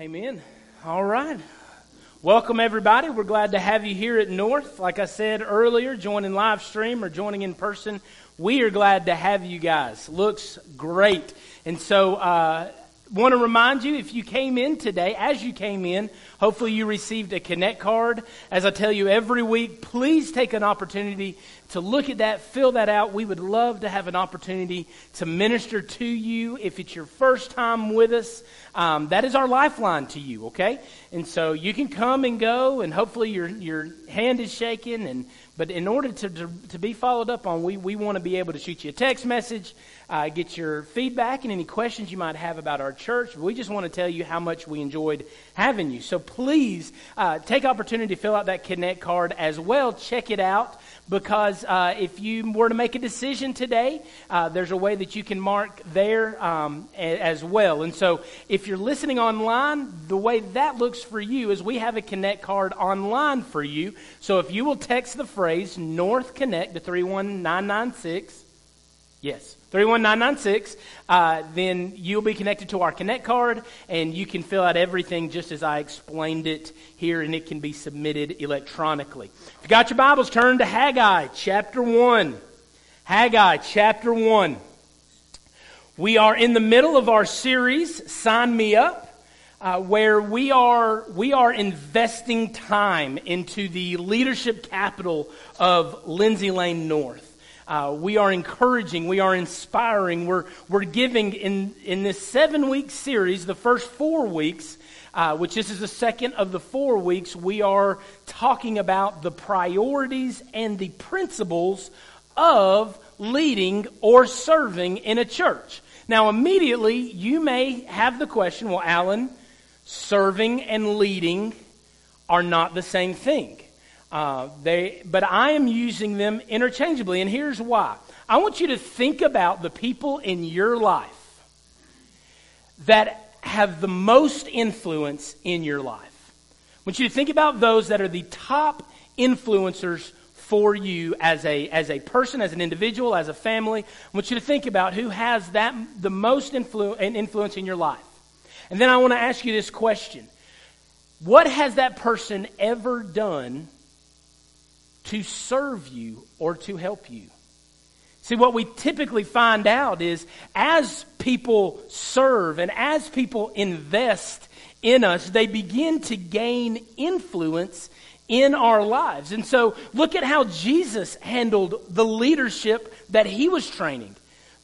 Amen. All right. Welcome, everybody. We're glad to have you here at North. Like I said earlier, joining live stream or joining in person, we are glad to have you guys. Looks great. And so, uh, want to remind you if you came in today, as you came in, hopefully you received a Connect card. As I tell you every week, please take an opportunity to look at that, fill that out. We would love to have an opportunity to minister to you. If it's your first time with us, um, that is our lifeline to you, okay? And so you can come and go, and hopefully your, your hand is shaking. And, but in order to, to, to be followed up on, we, we want to be able to shoot you a text message uh, get your feedback and any questions you might have about our church. We just want to tell you how much we enjoyed having you. So please uh, take opportunity to fill out that Connect card as well. Check it out because uh, if you were to make a decision today, uh, there's a way that you can mark there um, as well. And so if you're listening online, the way that looks for you is we have a Connect card online for you. So if you will text the phrase North Connect to 31996, yes, 31996, uh, then you'll be connected to our Connect card, and you can fill out everything just as I explained it here, and it can be submitted electronically. If you got your Bibles, turn to Haggai chapter 1. Haggai chapter 1. We are in the middle of our series, Sign Me Up. Uh, where we are we are investing time into the leadership capital of Lindsay Lane North. Uh, we are encouraging, we are inspiring, we're, we're giving in, in this seven week series, the first four weeks, uh, which this is the second of the four weeks, we are talking about the priorities and the principles of leading or serving in a church. Now, immediately, you may have the question well, Alan, serving and leading are not the same thing. Uh, they, but I am using them interchangeably, and here's why. I want you to think about the people in your life that have the most influence in your life. I want you to think about those that are the top influencers for you as a, as a person, as an individual, as a family. I want you to think about who has that, the most influ- influence in your life. And then I want to ask you this question What has that person ever done to serve you or to help you. See, what we typically find out is as people serve and as people invest in us, they begin to gain influence in our lives. And so look at how Jesus handled the leadership that he was training.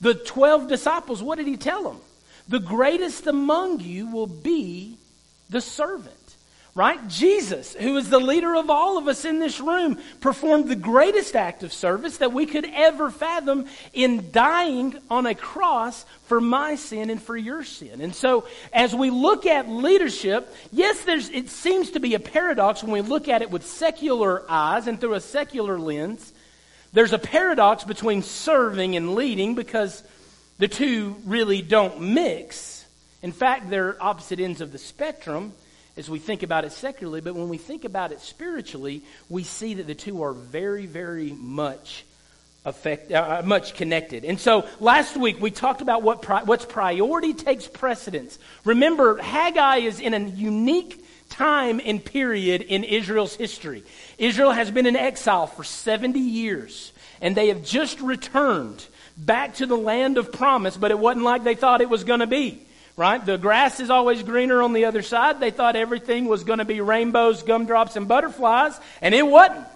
The 12 disciples, what did he tell them? The greatest among you will be the servant right? Jesus, who is the leader of all of us in this room, performed the greatest act of service that we could ever fathom in dying on a cross for my sin and for your sin. And so, as we look at leadership, yes, there's, it seems to be a paradox when we look at it with secular eyes and through a secular lens. There's a paradox between serving and leading because the two really don't mix. In fact, they're opposite ends of the spectrum as we think about it secularly, but when we think about it spiritually, we see that the two are very, very much affect, uh, much connected. And so last week we talked about what pri- what's priority takes precedence. Remember, Haggai is in a unique time and period in Israel's history. Israel has been in exile for 70 years, and they have just returned back to the land of promise, but it wasn't like they thought it was going to be right? The grass is always greener on the other side. They thought everything was going to be rainbows, gumdrops, and butterflies, and it wasn't.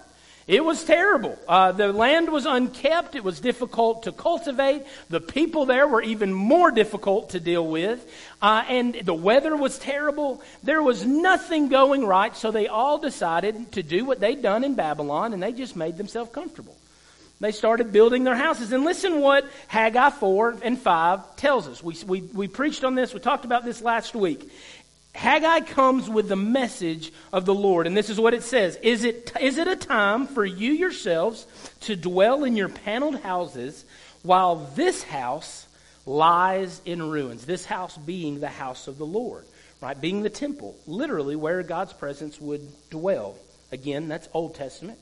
It was terrible. Uh, the land was unkept. It was difficult to cultivate. The people there were even more difficult to deal with. Uh, and the weather was terrible. There was nothing going right, so they all decided to do what they'd done in Babylon, and they just made themselves comfortable they started building their houses. And listen what Haggai 4 and 5 tells us. We, we, we preached on this, we talked about this last week. Haggai comes with the message of the Lord, and this is what it says Is it, is it a time for you yourselves to dwell in your paneled houses while this house lies in ruins? This house being the house of the Lord, right? Being the temple, literally where God's presence would dwell. Again, that's Old Testament,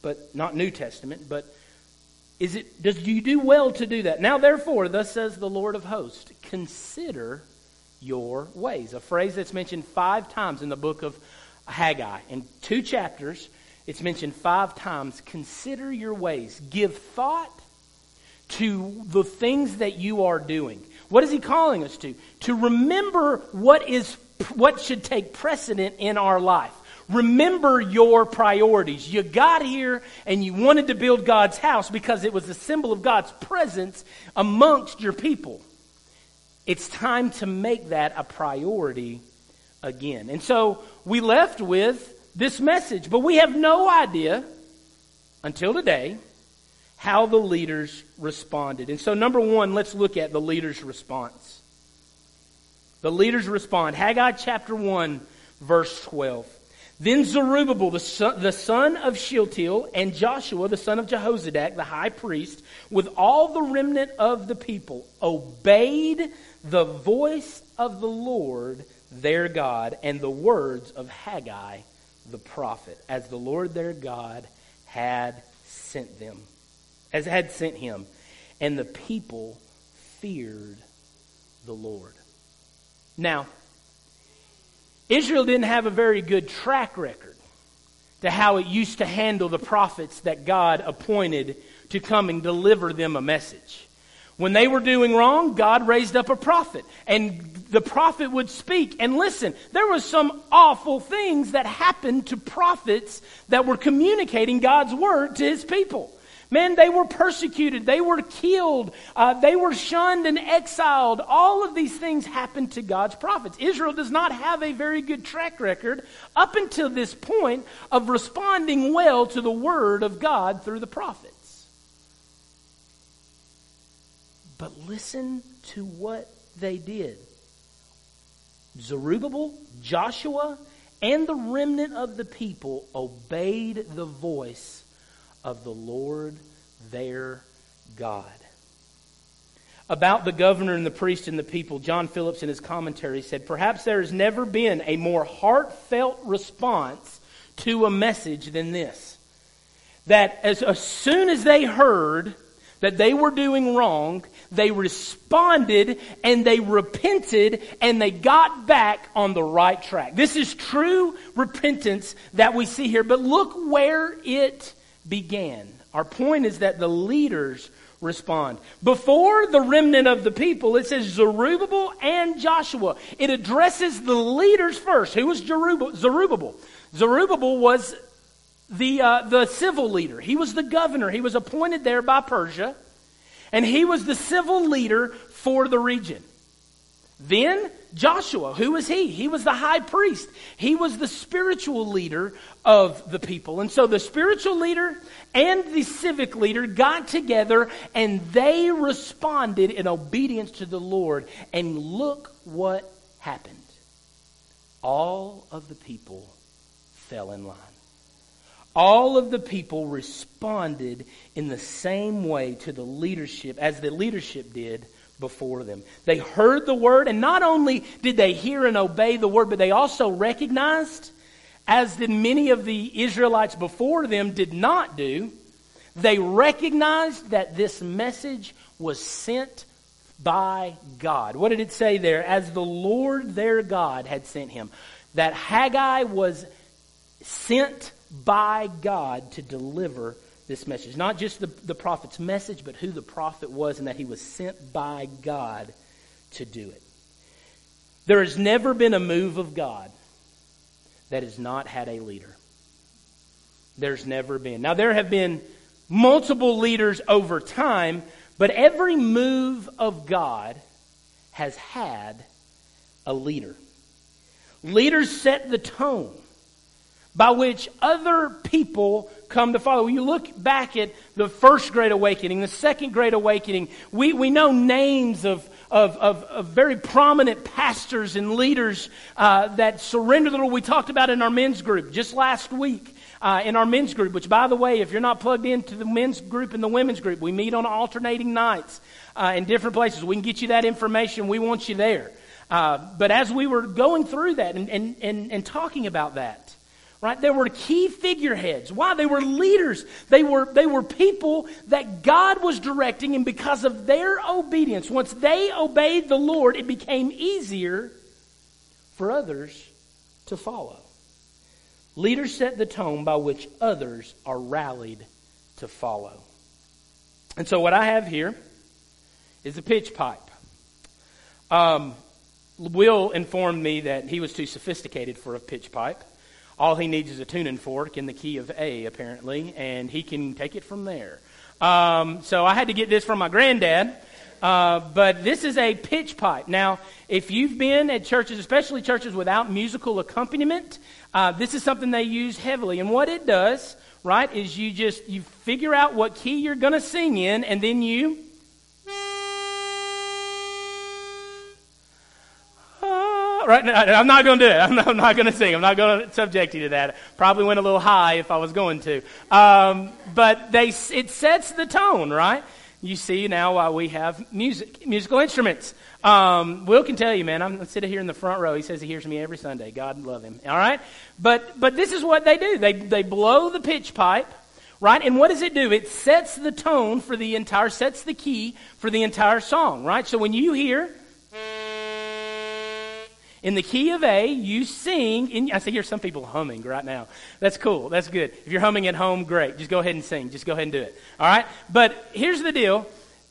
but not New Testament, but is it, does you do well to do that? Now, therefore, thus says the Lord of hosts, consider your ways. A phrase that's mentioned five times in the book of Haggai. In two chapters, it's mentioned five times. Consider your ways. Give thought to the things that you are doing. What is he calling us to? To remember what is what should take precedent in our life. Remember your priorities. You got here and you wanted to build God's house because it was a symbol of God's presence amongst your people. It's time to make that a priority again. And so we left with this message, but we have no idea until today how the leaders responded. And so, number one, let's look at the leaders' response. The leaders respond. Haggai chapter 1, verse 12. Then Zerubbabel, the son, the son of Shealtiel, and Joshua, the son of Jehozadak, the high priest, with all the remnant of the people, obeyed the voice of the Lord their God and the words of Haggai the prophet, as the Lord their God had sent them as had sent him. And the people feared the Lord. Now, Israel didn't have a very good track record to how it used to handle the prophets that God appointed to come and deliver them a message. When they were doing wrong, God raised up a prophet, and the prophet would speak. And listen, there was some awful things that happened to prophets that were communicating God's word to his people. Man, they were persecuted. They were killed. Uh, they were shunned and exiled. All of these things happened to God's prophets. Israel does not have a very good track record up until this point of responding well to the word of God through the prophets. But listen to what they did. Zerubbabel, Joshua, and the remnant of the people obeyed the voice of the Lord their God. About the governor and the priest and the people, John Phillips in his commentary said, Perhaps there has never been a more heartfelt response to a message than this. That as, as soon as they heard that they were doing wrong, they responded and they repented and they got back on the right track. This is true repentance that we see here, but look where it began. Our point is that the leaders respond. Before the remnant of the people, it says Zerubbabel and Joshua. It addresses the leaders first. Who was Zerubbabel? Zerubbabel was the, uh, the civil leader. He was the governor. He was appointed there by Persia, and he was the civil leader for the region. Then Joshua, who was he? He was the high priest. He was the spiritual leader of the people. And so the spiritual leader and the civic leader got together and they responded in obedience to the Lord. And look what happened. All of the people fell in line. All of the people responded in the same way to the leadership as the leadership did before them. They heard the word, and not only did they hear and obey the word, but they also recognized, as did many of the Israelites before them did not do, they recognized that this message was sent by God. What did it say there? As the Lord their God had sent him. That Haggai was sent by God to deliver this message. Not just the, the prophet's message, but who the prophet was and that he was sent by God to do it. There has never been a move of God that has not had a leader. There's never been. Now, there have been multiple leaders over time, but every move of God has had a leader. Leaders set the tone by which other people come to follow. When you look back at the first Great Awakening, the second Great Awakening, we, we know names of, of, of, of very prominent pastors and leaders uh, that surrendered the Lord. We talked about in our men's group just last week. Uh, in our men's group, which, by the way, if you're not plugged into the men's group and the women's group, we meet on alternating nights uh, in different places. We can get you that information. We want you there. Uh, but as we were going through that and, and, and, and talking about that, right? There were key figureheads. Why? They were leaders. They were, they were people that God was directing, and because of their obedience, once they obeyed the Lord, it became easier for others to follow. Leaders set the tone by which others are rallied to follow. And so, what I have here is a pitch pipe. Um, Will informed me that he was too sophisticated for a pitch pipe. All he needs is a tuning fork in the key of A, apparently, and he can take it from there. Um, so I had to get this from my granddad. Uh, but this is a pitch pipe. Now, if you've been at churches, especially churches without musical accompaniment, uh, this is something they use heavily. And what it does, right, is you just you figure out what key you're going to sing in, and then you right? I'm not going to do it. I'm not, not going to sing. I'm not going to subject you to that. Probably went a little high if I was going to. Um, but they, it sets the tone, right? You see now why we have music, musical instruments. Um, Will can tell you, man. I'm sitting here in the front row. He says he hears me every Sunday. God love him. All right, but but this is what they do. They they blow the pitch pipe, right? And what does it do? It sets the tone for the entire, sets the key for the entire song, right? So when you hear in the key of A, you sing. In, I see hear some people humming right now. That's cool. That's good. If you're humming at home, great. Just go ahead and sing. Just go ahead and do it. All right? But here's the deal.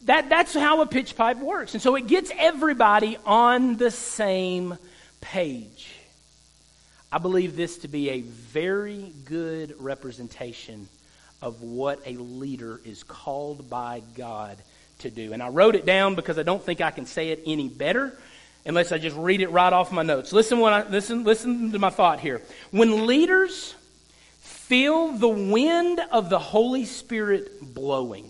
That, that's how a pitch pipe works. And so it gets everybody on the same page. I believe this to be a very good representation of what a leader is called by God to do. And I wrote it down because I don't think I can say it any better unless I just read it right off my notes. Listen, when I, listen, listen to my thought here. When leaders feel the wind of the Holy Spirit blowing,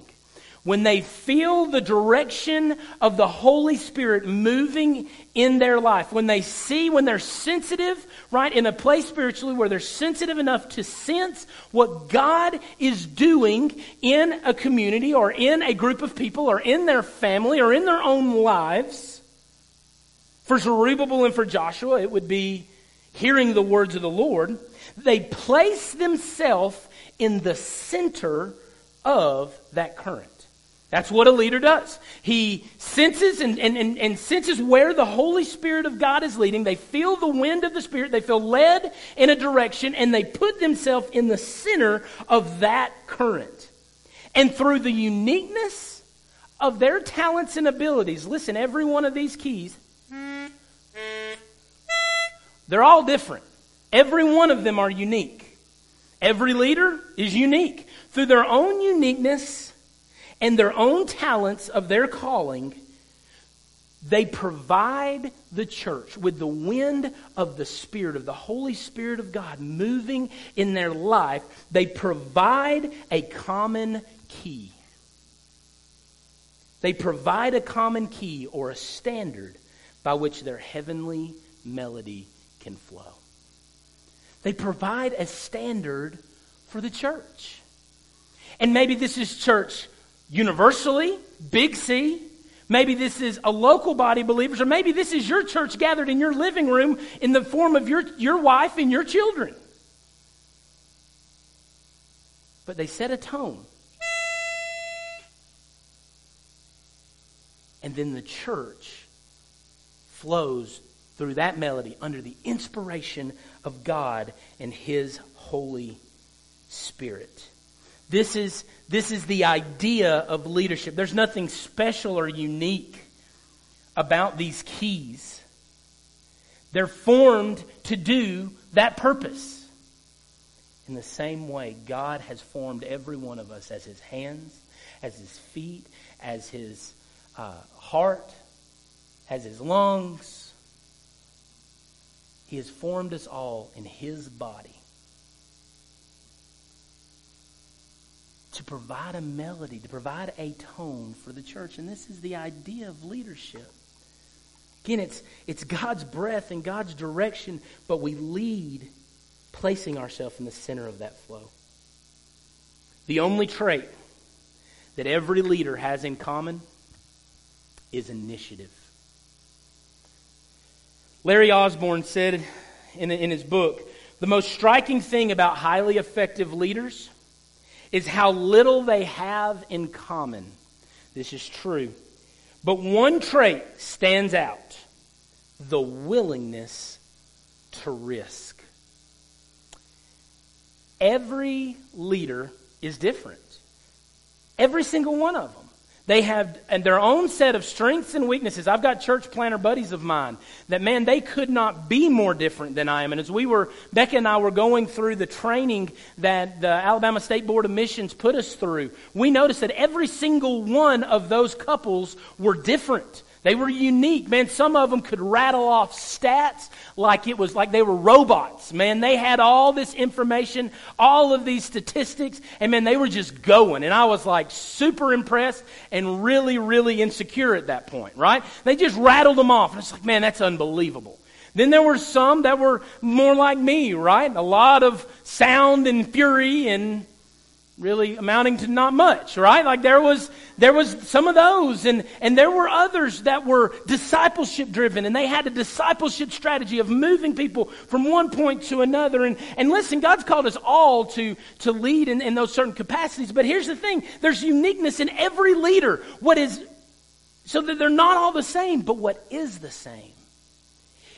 when they feel the direction of the Holy Spirit moving in their life, when they see, when they're sensitive, right, in a place spiritually where they're sensitive enough to sense what God is doing in a community or in a group of people or in their family or in their own lives, for Zerubbabel and for Joshua, it would be hearing the words of the Lord. They place themselves in the center of that current. That's what a leader does. He senses and, and, and, and, senses where the Holy Spirit of God is leading. They feel the wind of the Spirit. They feel led in a direction, and they put themselves in the center of that current. And through the uniqueness of their talents and abilities, listen, every one of these keys they're all different. Every one of them are unique. Every leader is unique. Through their own uniqueness and their own talents of their calling, they provide the church with the wind of the Spirit, of the Holy Spirit of God moving in their life. They provide a common key. They provide a common key or a standard by which their heavenly melody can flow. They provide a standard for the church. And maybe this is church universally, big C. Maybe this is a local body of believers, or maybe this is your church gathered in your living room in the form of your, your wife and your children. But they set a tone. And then the church flows through that melody under the inspiration of God and His Holy Spirit. This is, this is the idea of leadership. There's nothing special or unique about these keys. They're formed to do that purpose. In the same way, God has formed every one of us as His hands, as His feet, as His uh, heart, as His lungs, he has formed us all in His body to provide a melody, to provide a tone for the church. And this is the idea of leadership. Again, it's, it's God's breath and God's direction, but we lead placing ourselves in the center of that flow. The only trait that every leader has in common is initiative. Larry Osborne said in, in his book, The most striking thing about highly effective leaders is how little they have in common. This is true. But one trait stands out the willingness to risk. Every leader is different. Every single one of them. They have and their own set of strengths and weaknesses. I've got church planter buddies of mine that, man, they could not be more different than I am. And as we were, Becca and I were going through the training that the Alabama State Board of Missions put us through, we noticed that every single one of those couples were different. They were unique. Man, some of them could rattle off stats like it was like they were robots. Man, they had all this information, all of these statistics, and man, they were just going. And I was like super impressed and really, really insecure at that point, right? They just rattled them off. And it's like, man, that's unbelievable. Then there were some that were more like me, right? A lot of sound and fury and really amounting to not much, right? Like there was, there was some of those and, and there were others that were discipleship driven and they had a discipleship strategy of moving people from one point to another. And, and listen, God's called us all to, to lead in, in those certain capacities. But here's the thing. There's uniqueness in every leader. What is, so that they're not all the same, but what is the same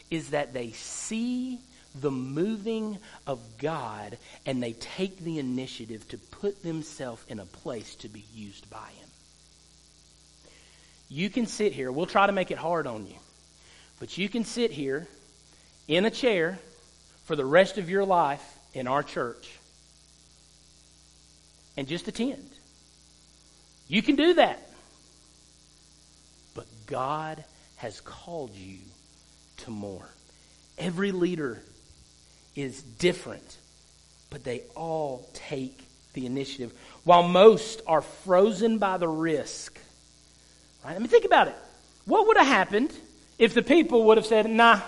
is that they see the moving of God and they take the initiative to put themselves in a place to be used by Him. You can sit here, we'll try to make it hard on you, but you can sit here in a chair for the rest of your life in our church and just attend. You can do that. But God has called you to more. Every leader is different, but they all take the initiative. While most are frozen by the risk. Right? I mean, think about it. What would have happened if the people would have said, nah,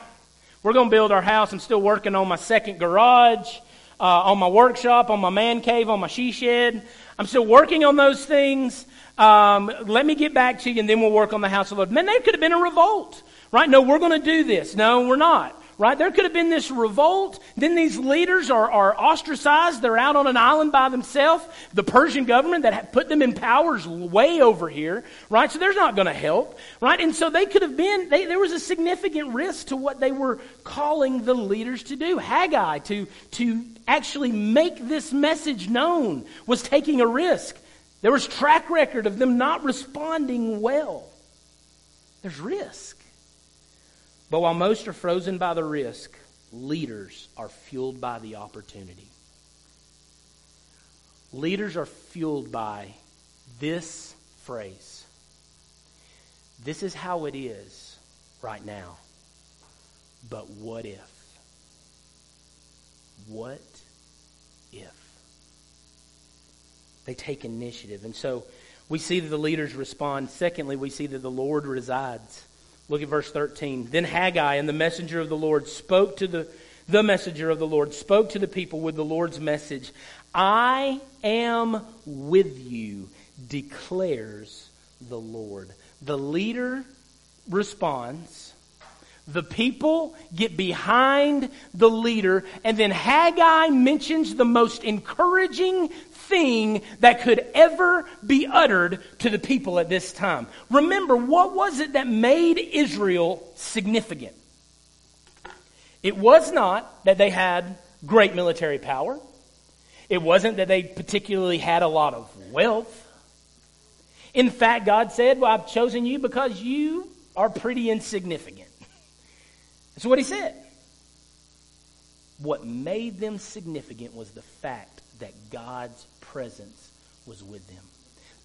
we're going to build our house. I'm still working on my second garage, uh, on my workshop, on my man cave, on my she shed. I'm still working on those things. Um, let me get back to you, and then we'll work on the house of the Lord. Man, there could have been a revolt, right? No, we're going to do this. No, we're not right? There could have been this revolt. Then these leaders are, are ostracized. They're out on an island by themselves. The Persian government that put them in power is way over here, right? So they're not going to help, right? And so they could have been, they, there was a significant risk to what they were calling the leaders to do. Haggai, to, to actually make this message known, was taking a risk. There was track record of them not responding well. There's risk. But while most are frozen by the risk, leaders are fueled by the opportunity. Leaders are fueled by this phrase. This is how it is right now. But what if? What if? They take initiative. And so we see that the leaders respond. Secondly, we see that the Lord resides. Look at verse 13. Then Haggai and the messenger of the Lord spoke to the, the messenger of the Lord, spoke to the people with the Lord's message. I am with you, declares the Lord. The leader responds. The people get behind the leader, and then Haggai mentions the most encouraging thing that could ever be uttered to the people at this time. Remember, what was it that made Israel significant? It was not that they had great military power. It wasn't that they particularly had a lot of wealth. In fact, God said, Well, I've chosen you because you are pretty insignificant. That's what He said. What made them significant was the fact that God's presence was with them.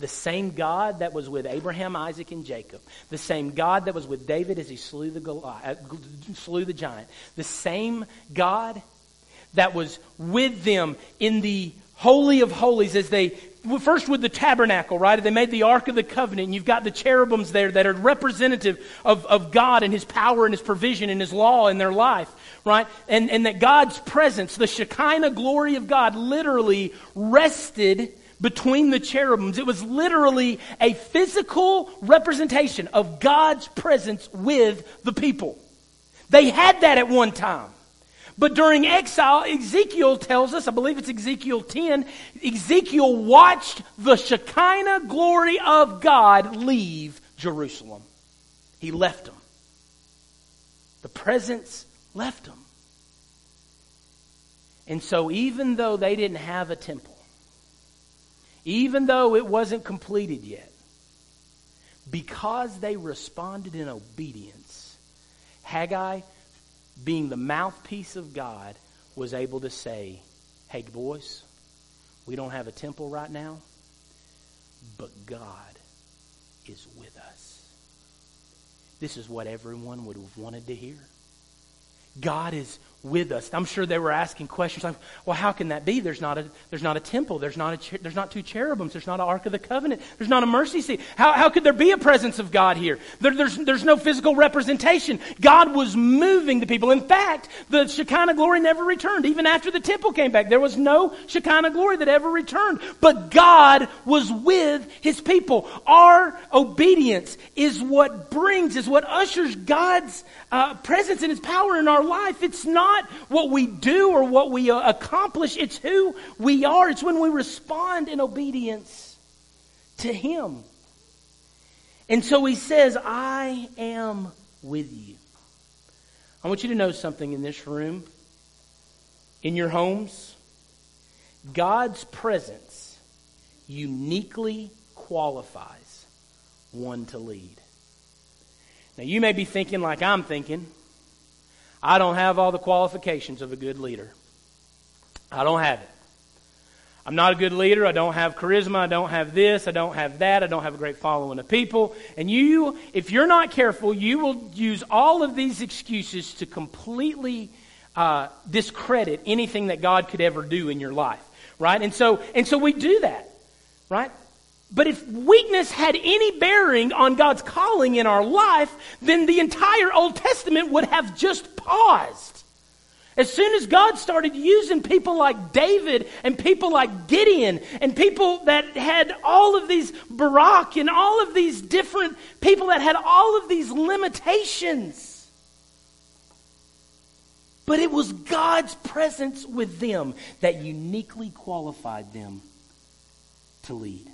The same God that was with Abraham, Isaac, and Jacob. The same God that was with David as he slew the, Goliath, uh, slew the giant. The same God that was with them in the Holy of Holies as they first with the tabernacle, right? They made the Ark of the Covenant, and you've got the cherubims there that are representative of, of God and His power and His provision and His law in their life, right? And, and that God's presence, the Shekinah glory of God, literally rested between the cherubims. It was literally a physical representation of God's presence with the people. They had that at one time. But during exile, Ezekiel tells us, I believe it's Ezekiel 10, Ezekiel watched the Shekinah glory of God leave Jerusalem. He left them. The presence left them. And so, even though they didn't have a temple, even though it wasn't completed yet, because they responded in obedience, Haggai, being the mouthpiece of God, was able to say, Hey, boys, we don't have a temple right now, but God is with us. This is what everyone would have wanted to hear. God is with us. I'm sure they were asking questions like, well, how can that be? There's not a, there's not a temple. There's not, a, there's not two cherubims. There's not an Ark of the Covenant. There's not a mercy seat. How, how could there be a presence of God here? There, there's, there's no physical representation. God was moving the people. In fact, the Shekinah glory never returned. Even after the temple came back, there was no Shekinah glory that ever returned. But God was with his people. Our obedience is what brings, is what ushers God's uh, presence and his power in our life. It's not not what we do or what we uh, accomplish, it's who we are. It's when we respond in obedience to Him. And so He says, I am with you. I want you to know something in this room, in your homes. God's presence uniquely qualifies one to lead. Now, you may be thinking like I'm thinking. I don't have all the qualifications of a good leader. I don't have it. I'm not a good leader. I don't have charisma. I don't have this. I don't have that. I don't have a great following of people. And you, if you're not careful, you will use all of these excuses to completely uh, discredit anything that God could ever do in your life, right? And so, and so we do that, right? But if weakness had any bearing on God's calling in our life, then the entire Old Testament would have just paused. As soon as God started using people like David and people like Gideon and people that had all of these Barak and all of these different people that had all of these limitations. But it was God's presence with them that uniquely qualified them to lead.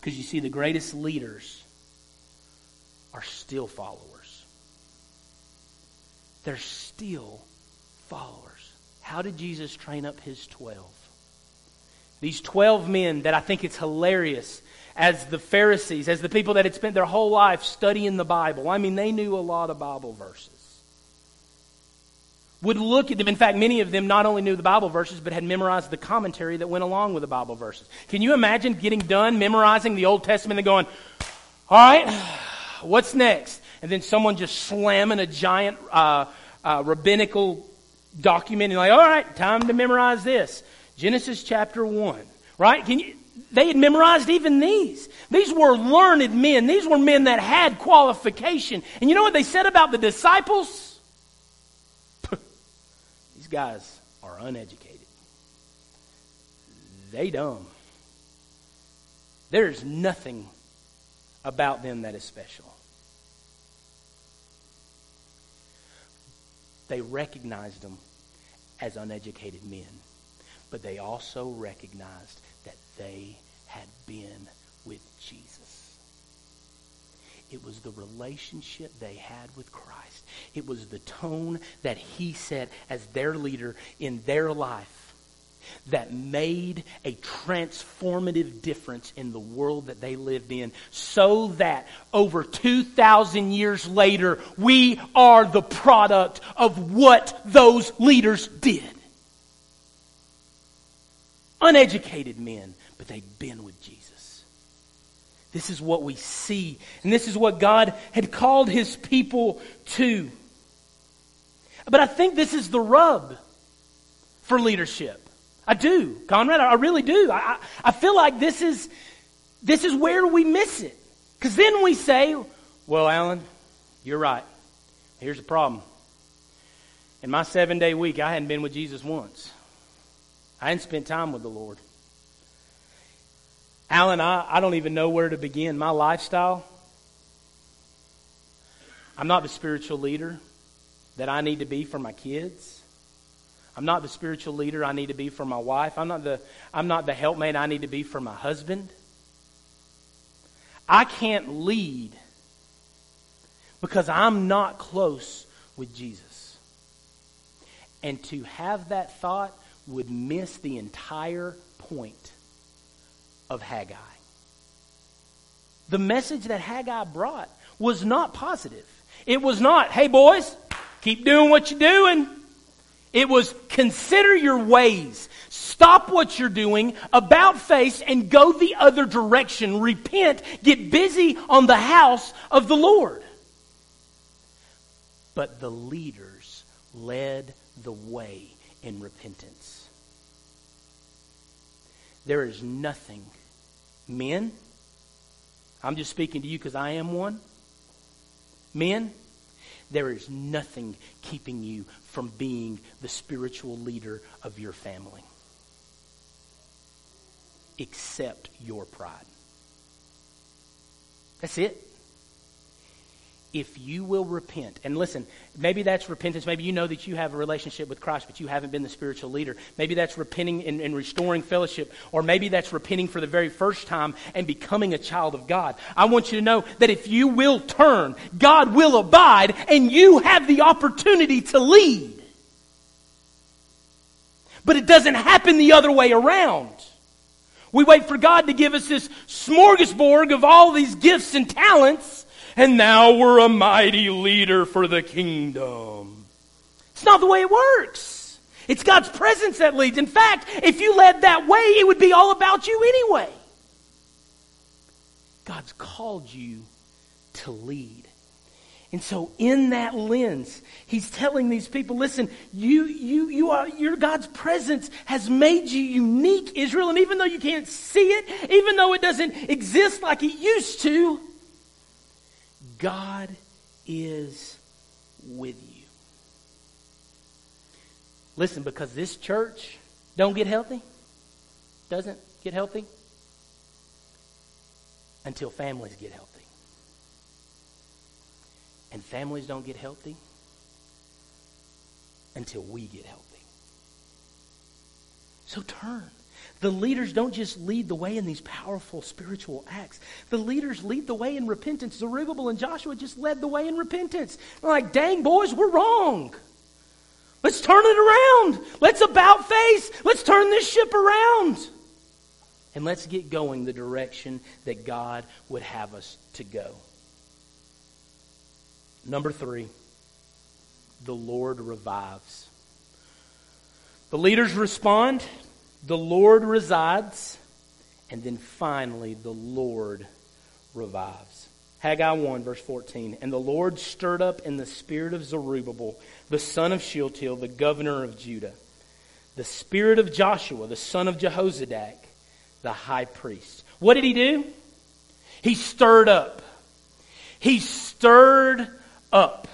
Because you see, the greatest leaders are still followers. They're still followers. How did Jesus train up his 12? These 12 men that I think it's hilarious as the Pharisees, as the people that had spent their whole life studying the Bible. I mean, they knew a lot of Bible verses would look at them. In fact, many of them not only knew the Bible verses, but had memorized the commentary that went along with the Bible verses. Can you imagine getting done memorizing the Old Testament and going, all right, what's next? And then someone just slamming a giant uh, uh, rabbinical document and like, all right, time to memorize this. Genesis chapter 1. Right? Can you, they had memorized even these. These were learned men. These were men that had qualification. And you know what they said about the disciples? Guys are uneducated. They dumb. There's nothing about them that is special. They recognized them as uneducated men, but they also recognized that they had been with Jesus. It was the relationship they had with Christ. It was the tone that he set as their leader in their life that made a transformative difference in the world that they lived in so that over 2,000 years later, we are the product of what those leaders did. Uneducated men, but they'd been with Jesus. This is what we see. And this is what God had called his people to. But I think this is the rub for leadership. I do, Conrad. I really do. I, I feel like this is, this is where we miss it. Because then we say, well, Alan, you're right. Here's the problem. In my seven day week, I hadn't been with Jesus once. I hadn't spent time with the Lord. Alan, I, I don't even know where to begin. My lifestyle, I'm not the spiritual leader that I need to be for my kids. I'm not the spiritual leader I need to be for my wife. I'm not the, I'm not the helpmate I need to be for my husband. I can't lead because I'm not close with Jesus. And to have that thought would miss the entire point of Haggai. The message that Haggai brought was not positive. It was not, hey boys, keep doing what you're doing. It was consider your ways. Stop what you're doing, about face, and go the other direction. Repent. Get busy on the house of the Lord. But the leaders led the way in repentance. There is nothing, men, I'm just speaking to you because I am one. Men, there is nothing keeping you from being the spiritual leader of your family except your pride. That's it if you will repent, and listen, maybe that's repentance. Maybe you know that you have a relationship with Christ, but you haven't been the spiritual leader. Maybe that's repenting and, and, restoring fellowship, or maybe that's repenting for the very first time and becoming a child of God. I want you to know that if you will turn, God will abide, and you have the opportunity to lead. But it doesn't happen the other way around. We wait for God to give us this smorgasbord of all these gifts and talents and now we're a mighty leader for the kingdom. It's not the way it works. It's God's presence that leads. In fact, if you led that way, it would be all about you anyway. God's called you to lead. And so in that lens, he's telling these people, listen, you, you, you are, your God's presence has made you unique, Israel. And even though you can't see it, even though it doesn't exist like it used to, God is with you. Listen, because this church don't get healthy, doesn't get healthy until families get healthy. And families don't get healthy until we get healthy. So turn. The leaders don't just lead the way in these powerful spiritual acts. The leaders lead the way in repentance. Zerubbabel and Joshua just led the way in repentance. They're like, dang, boys, we're wrong. Let's turn it around. Let's about face. Let's turn this ship around. And let's get going the direction that God would have us to go. Number three, the Lord revives. The leaders respond the Lord resides, and then finally, the Lord revives. Haggai 1, verse 14. And the Lord stirred up in the spirit of Zerubbabel, the son of Shealtiel, the governor of Judah, the spirit of Joshua, the son of Jehozadak, the high priest. What did he do? He stirred up. He stirred up.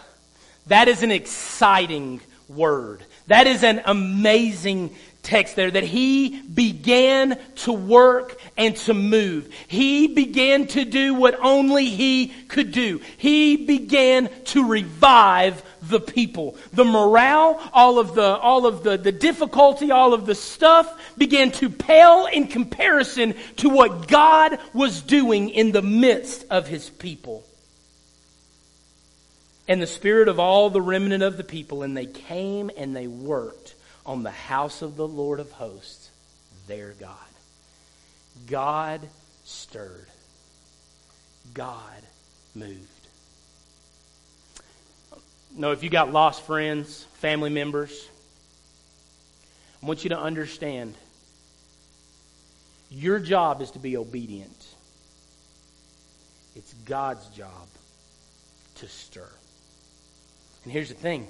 That is an exciting word. That is an amazing text there that he began to work and to move. He began to do what only he could do. He began to revive the people. The morale, all of the, all of the, the difficulty, all of the stuff began to pale in comparison to what God was doing in the midst of his people. And the spirit of all the remnant of the people, and they came and they worked on the house of the Lord of hosts, their God. God stirred. God moved. No, if you got lost friends, family members, I want you to understand your job is to be obedient. It's God's job to stir. And here's the thing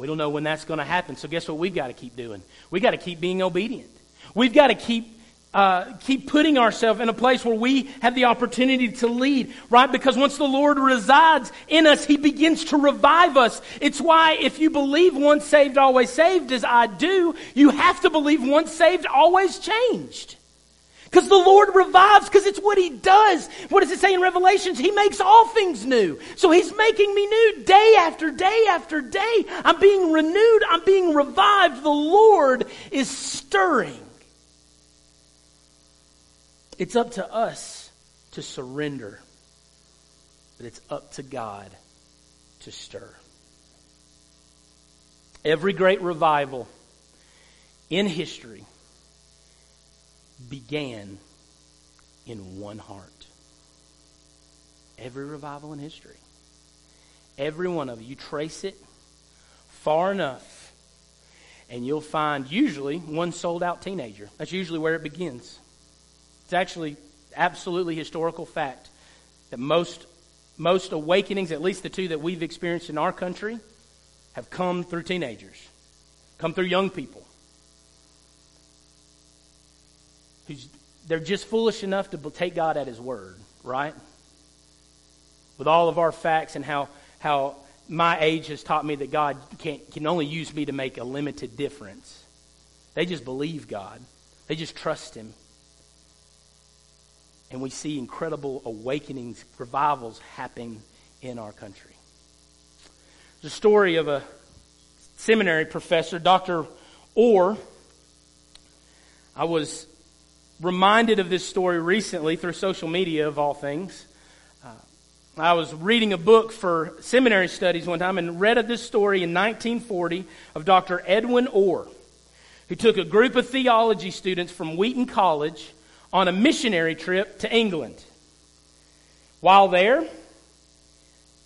we don't know when that's going to happen. So guess what we've got to keep doing? We've got to keep being obedient. We've got to keep uh, keep putting ourselves in a place where we have the opportunity to lead, right? Because once the Lord resides in us, He begins to revive us. It's why if you believe once saved, always saved, as I do, you have to believe once saved, always changed. Because the Lord revives, because it's what He does. What does it say in Revelations? He makes all things new. So He's making me new day after day after day. I'm being renewed. I'm being revived. The Lord is stirring. It's up to us to surrender, but it's up to God to stir. Every great revival in history began in one heart. Every revival in history. Every one of you. Trace it far enough, and you'll find usually one sold out teenager. That's usually where it begins. It's actually absolutely historical fact that most, most awakenings, at least the two that we've experienced in our country, have come through teenagers, come through young people who's they're just foolish enough to take God at His word, right? With all of our facts and how how my age has taught me that God can can only use me to make a limited difference. They just believe God. They just trust Him. And we see incredible awakenings, revivals happening in our country. There's a story of a seminary professor, Dr. Orr. I was reminded of this story recently through social media, of all things. Uh, I was reading a book for seminary studies one time and read of this story in 1940 of Dr. Edwin Orr, who took a group of theology students from Wheaton College on a missionary trip to England. While there,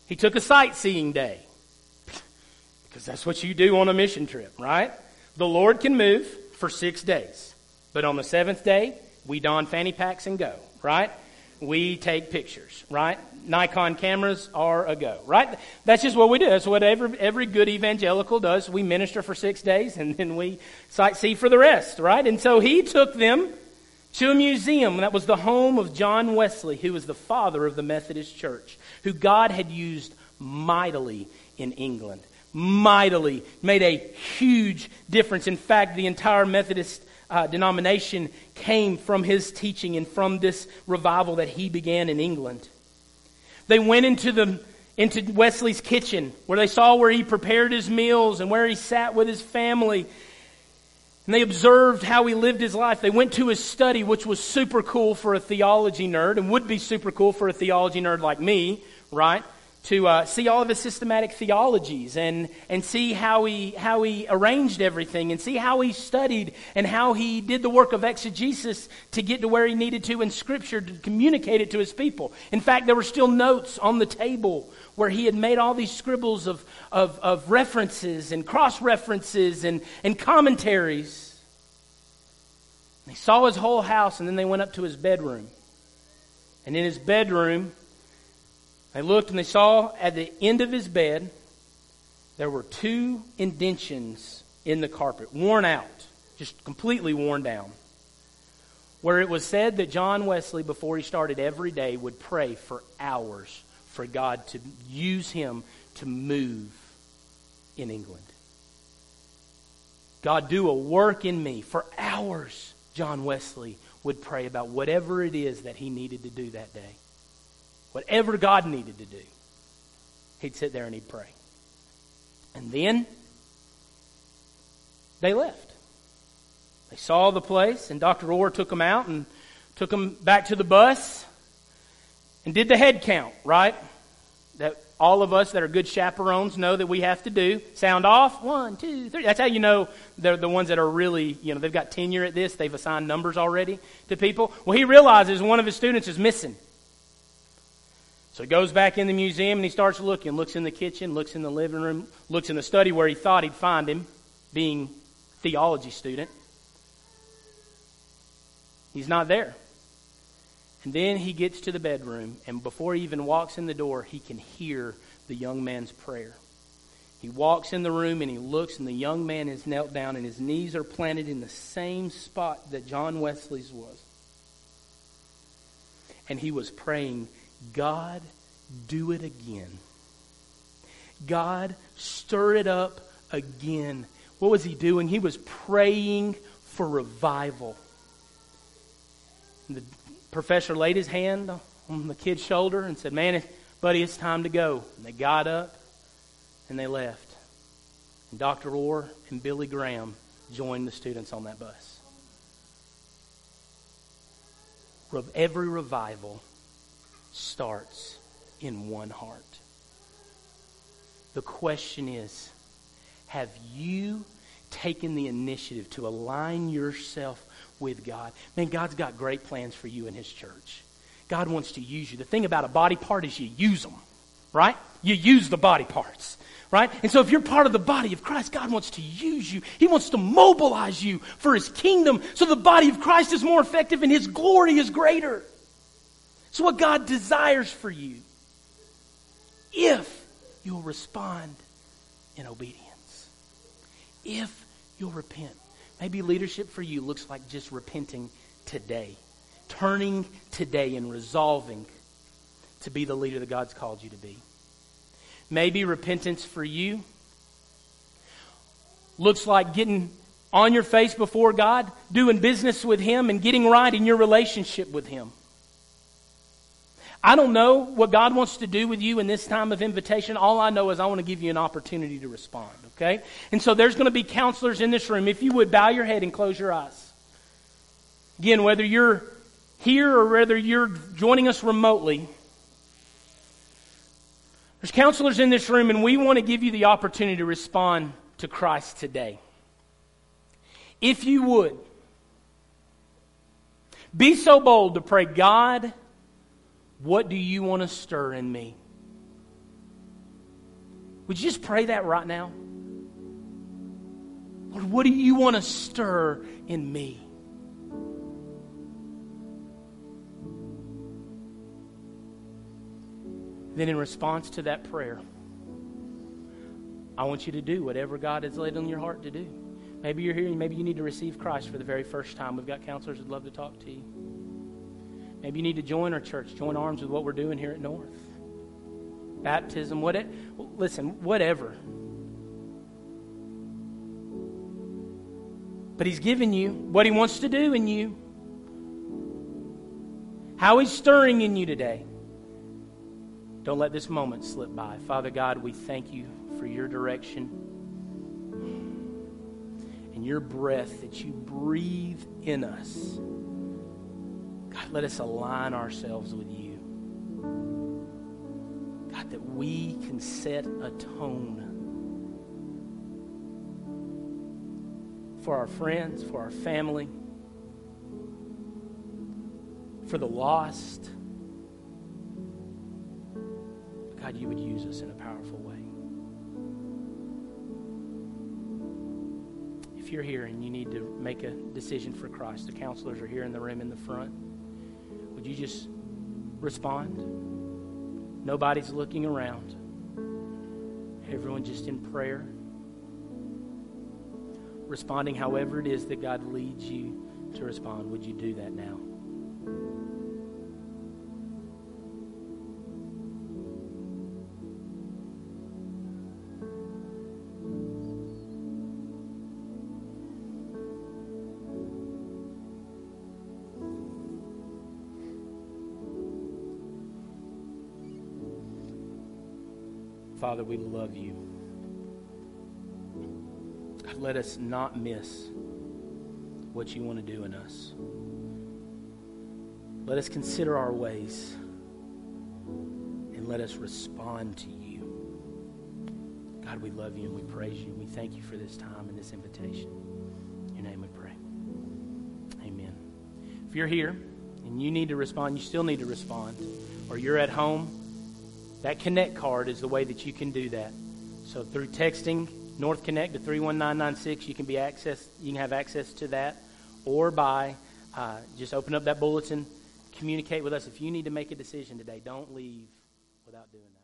he took a sightseeing day. Because that's what you do on a mission trip, right? The Lord can move for six days. But on the seventh day, we don fanny packs and go, right? We take pictures, right? Nikon cameras are a go, right? That's just what we do. That's what every, every good evangelical does. We minister for six days and then we sightsee for the rest, right? And so he took them to a museum that was the home of John Wesley, who was the father of the Methodist Church, who God had used mightily in England. Mightily. Made a huge difference. In fact, the entire Methodist uh, denomination came from his teaching and from this revival that he began in England. They went into the into Wesley's kitchen where they saw where he prepared his meals and where he sat with his family. And they observed how he lived his life. They went to his study, which was super cool for a theology nerd and would be super cool for a theology nerd like me, right? To uh, see all of his systematic theologies and, and see how he, how he arranged everything and see how he studied and how he did the work of exegesis to get to where he needed to in Scripture to communicate it to his people. In fact, there were still notes on the table where he had made all these scribbles of, of, of references and cross references and, and commentaries. They saw his whole house and then they went up to his bedroom. And in his bedroom, they looked and they saw at the end of his bed there were two indentions in the carpet, worn out, just completely worn down, where it was said that John Wesley, before he started every day, would pray for hours for God to use him to move in England. God, do a work in me. For hours, John Wesley would pray about whatever it is that he needed to do that day. Whatever God needed to do, he'd sit there and he'd pray. And then they left. They saw the place, and Dr. Orr took them out and took them back to the bus and did the head count, right? That all of us that are good chaperones know that we have to do. Sound off. One, two, three. That's how you know they're the ones that are really, you know, they've got tenure at this. They've assigned numbers already to people. Well, he realizes one of his students is missing. So he goes back in the museum and he starts looking, looks in the kitchen, looks in the living room, looks in the study where he thought he'd find him, being theology student. He's not there. And then he gets to the bedroom, and before he even walks in the door, he can hear the young man's prayer. He walks in the room and he looks, and the young man is knelt down, and his knees are planted in the same spot that John Wesley's was. And he was praying God, do it again. God, stir it up again. What was he doing? He was praying for revival. And the professor laid his hand on the kid's shoulder and said, Man, buddy, it's time to go. And they got up and they left. And Dr. Orr and Billy Graham joined the students on that bus. Every revival starts in one heart. The question is have you taken the initiative to align yourself with God? Man, God's got great plans for you in His church. God wants to use you. The thing about a body part is you use them, right? You use the body parts right? And so if you're part of the body of Christ, God wants to use you. He wants to mobilize you for His kingdom so the body of Christ is more effective and His glory is greater. It's what God desires for you if you'll respond in obedience. If you'll repent. Maybe leadership for you looks like just repenting today, turning today and resolving to be the leader that God's called you to be. Maybe repentance for you looks like getting on your face before God, doing business with Him, and getting right in your relationship with Him. I don't know what God wants to do with you in this time of invitation. All I know is I want to give you an opportunity to respond, okay? And so there's going to be counselors in this room. If you would bow your head and close your eyes. Again, whether you're here or whether you're joining us remotely, there's counselors in this room, and we want to give you the opportunity to respond to Christ today. If you would, be so bold to pray, God, what do you want to stir in me? Would you just pray that right now? Lord, what do you want to stir in me? Then, in response to that prayer, I want you to do whatever God has laid on your heart to do. Maybe you're here and maybe you need to receive Christ for the very first time. We've got counselors who'd love to talk to you. Maybe you need to join our church, join arms with what we're doing here at North. Baptism, what it, listen, whatever. But He's given you what He wants to do in you, how He's stirring in you today. Don't let this moment slip by. Father God, we thank you for your direction and your breath that you breathe in us. God, let us align ourselves with you. God, that we can set a tone for our friends, for our family, for the lost God, you would use us in a powerful way. If you're here and you need to make a decision for Christ, the counselors are here in the room in the front. Would you just respond? Nobody's looking around. Everyone just in prayer. Responding however it is that God leads you to respond. Would you do that now? Father, we love you. let us not miss what you want to do in us. Let us consider our ways and let us respond to you. God, we love you and we praise you. We thank you for this time and this invitation. In your name we pray. Amen. If you're here and you need to respond, you still need to respond, or you're at home, that Connect card is the way that you can do that. So through texting North Connect to 31996, you can be access. You can have access to that, or by uh, just open up that bulletin, communicate with us. If you need to make a decision today, don't leave without doing that.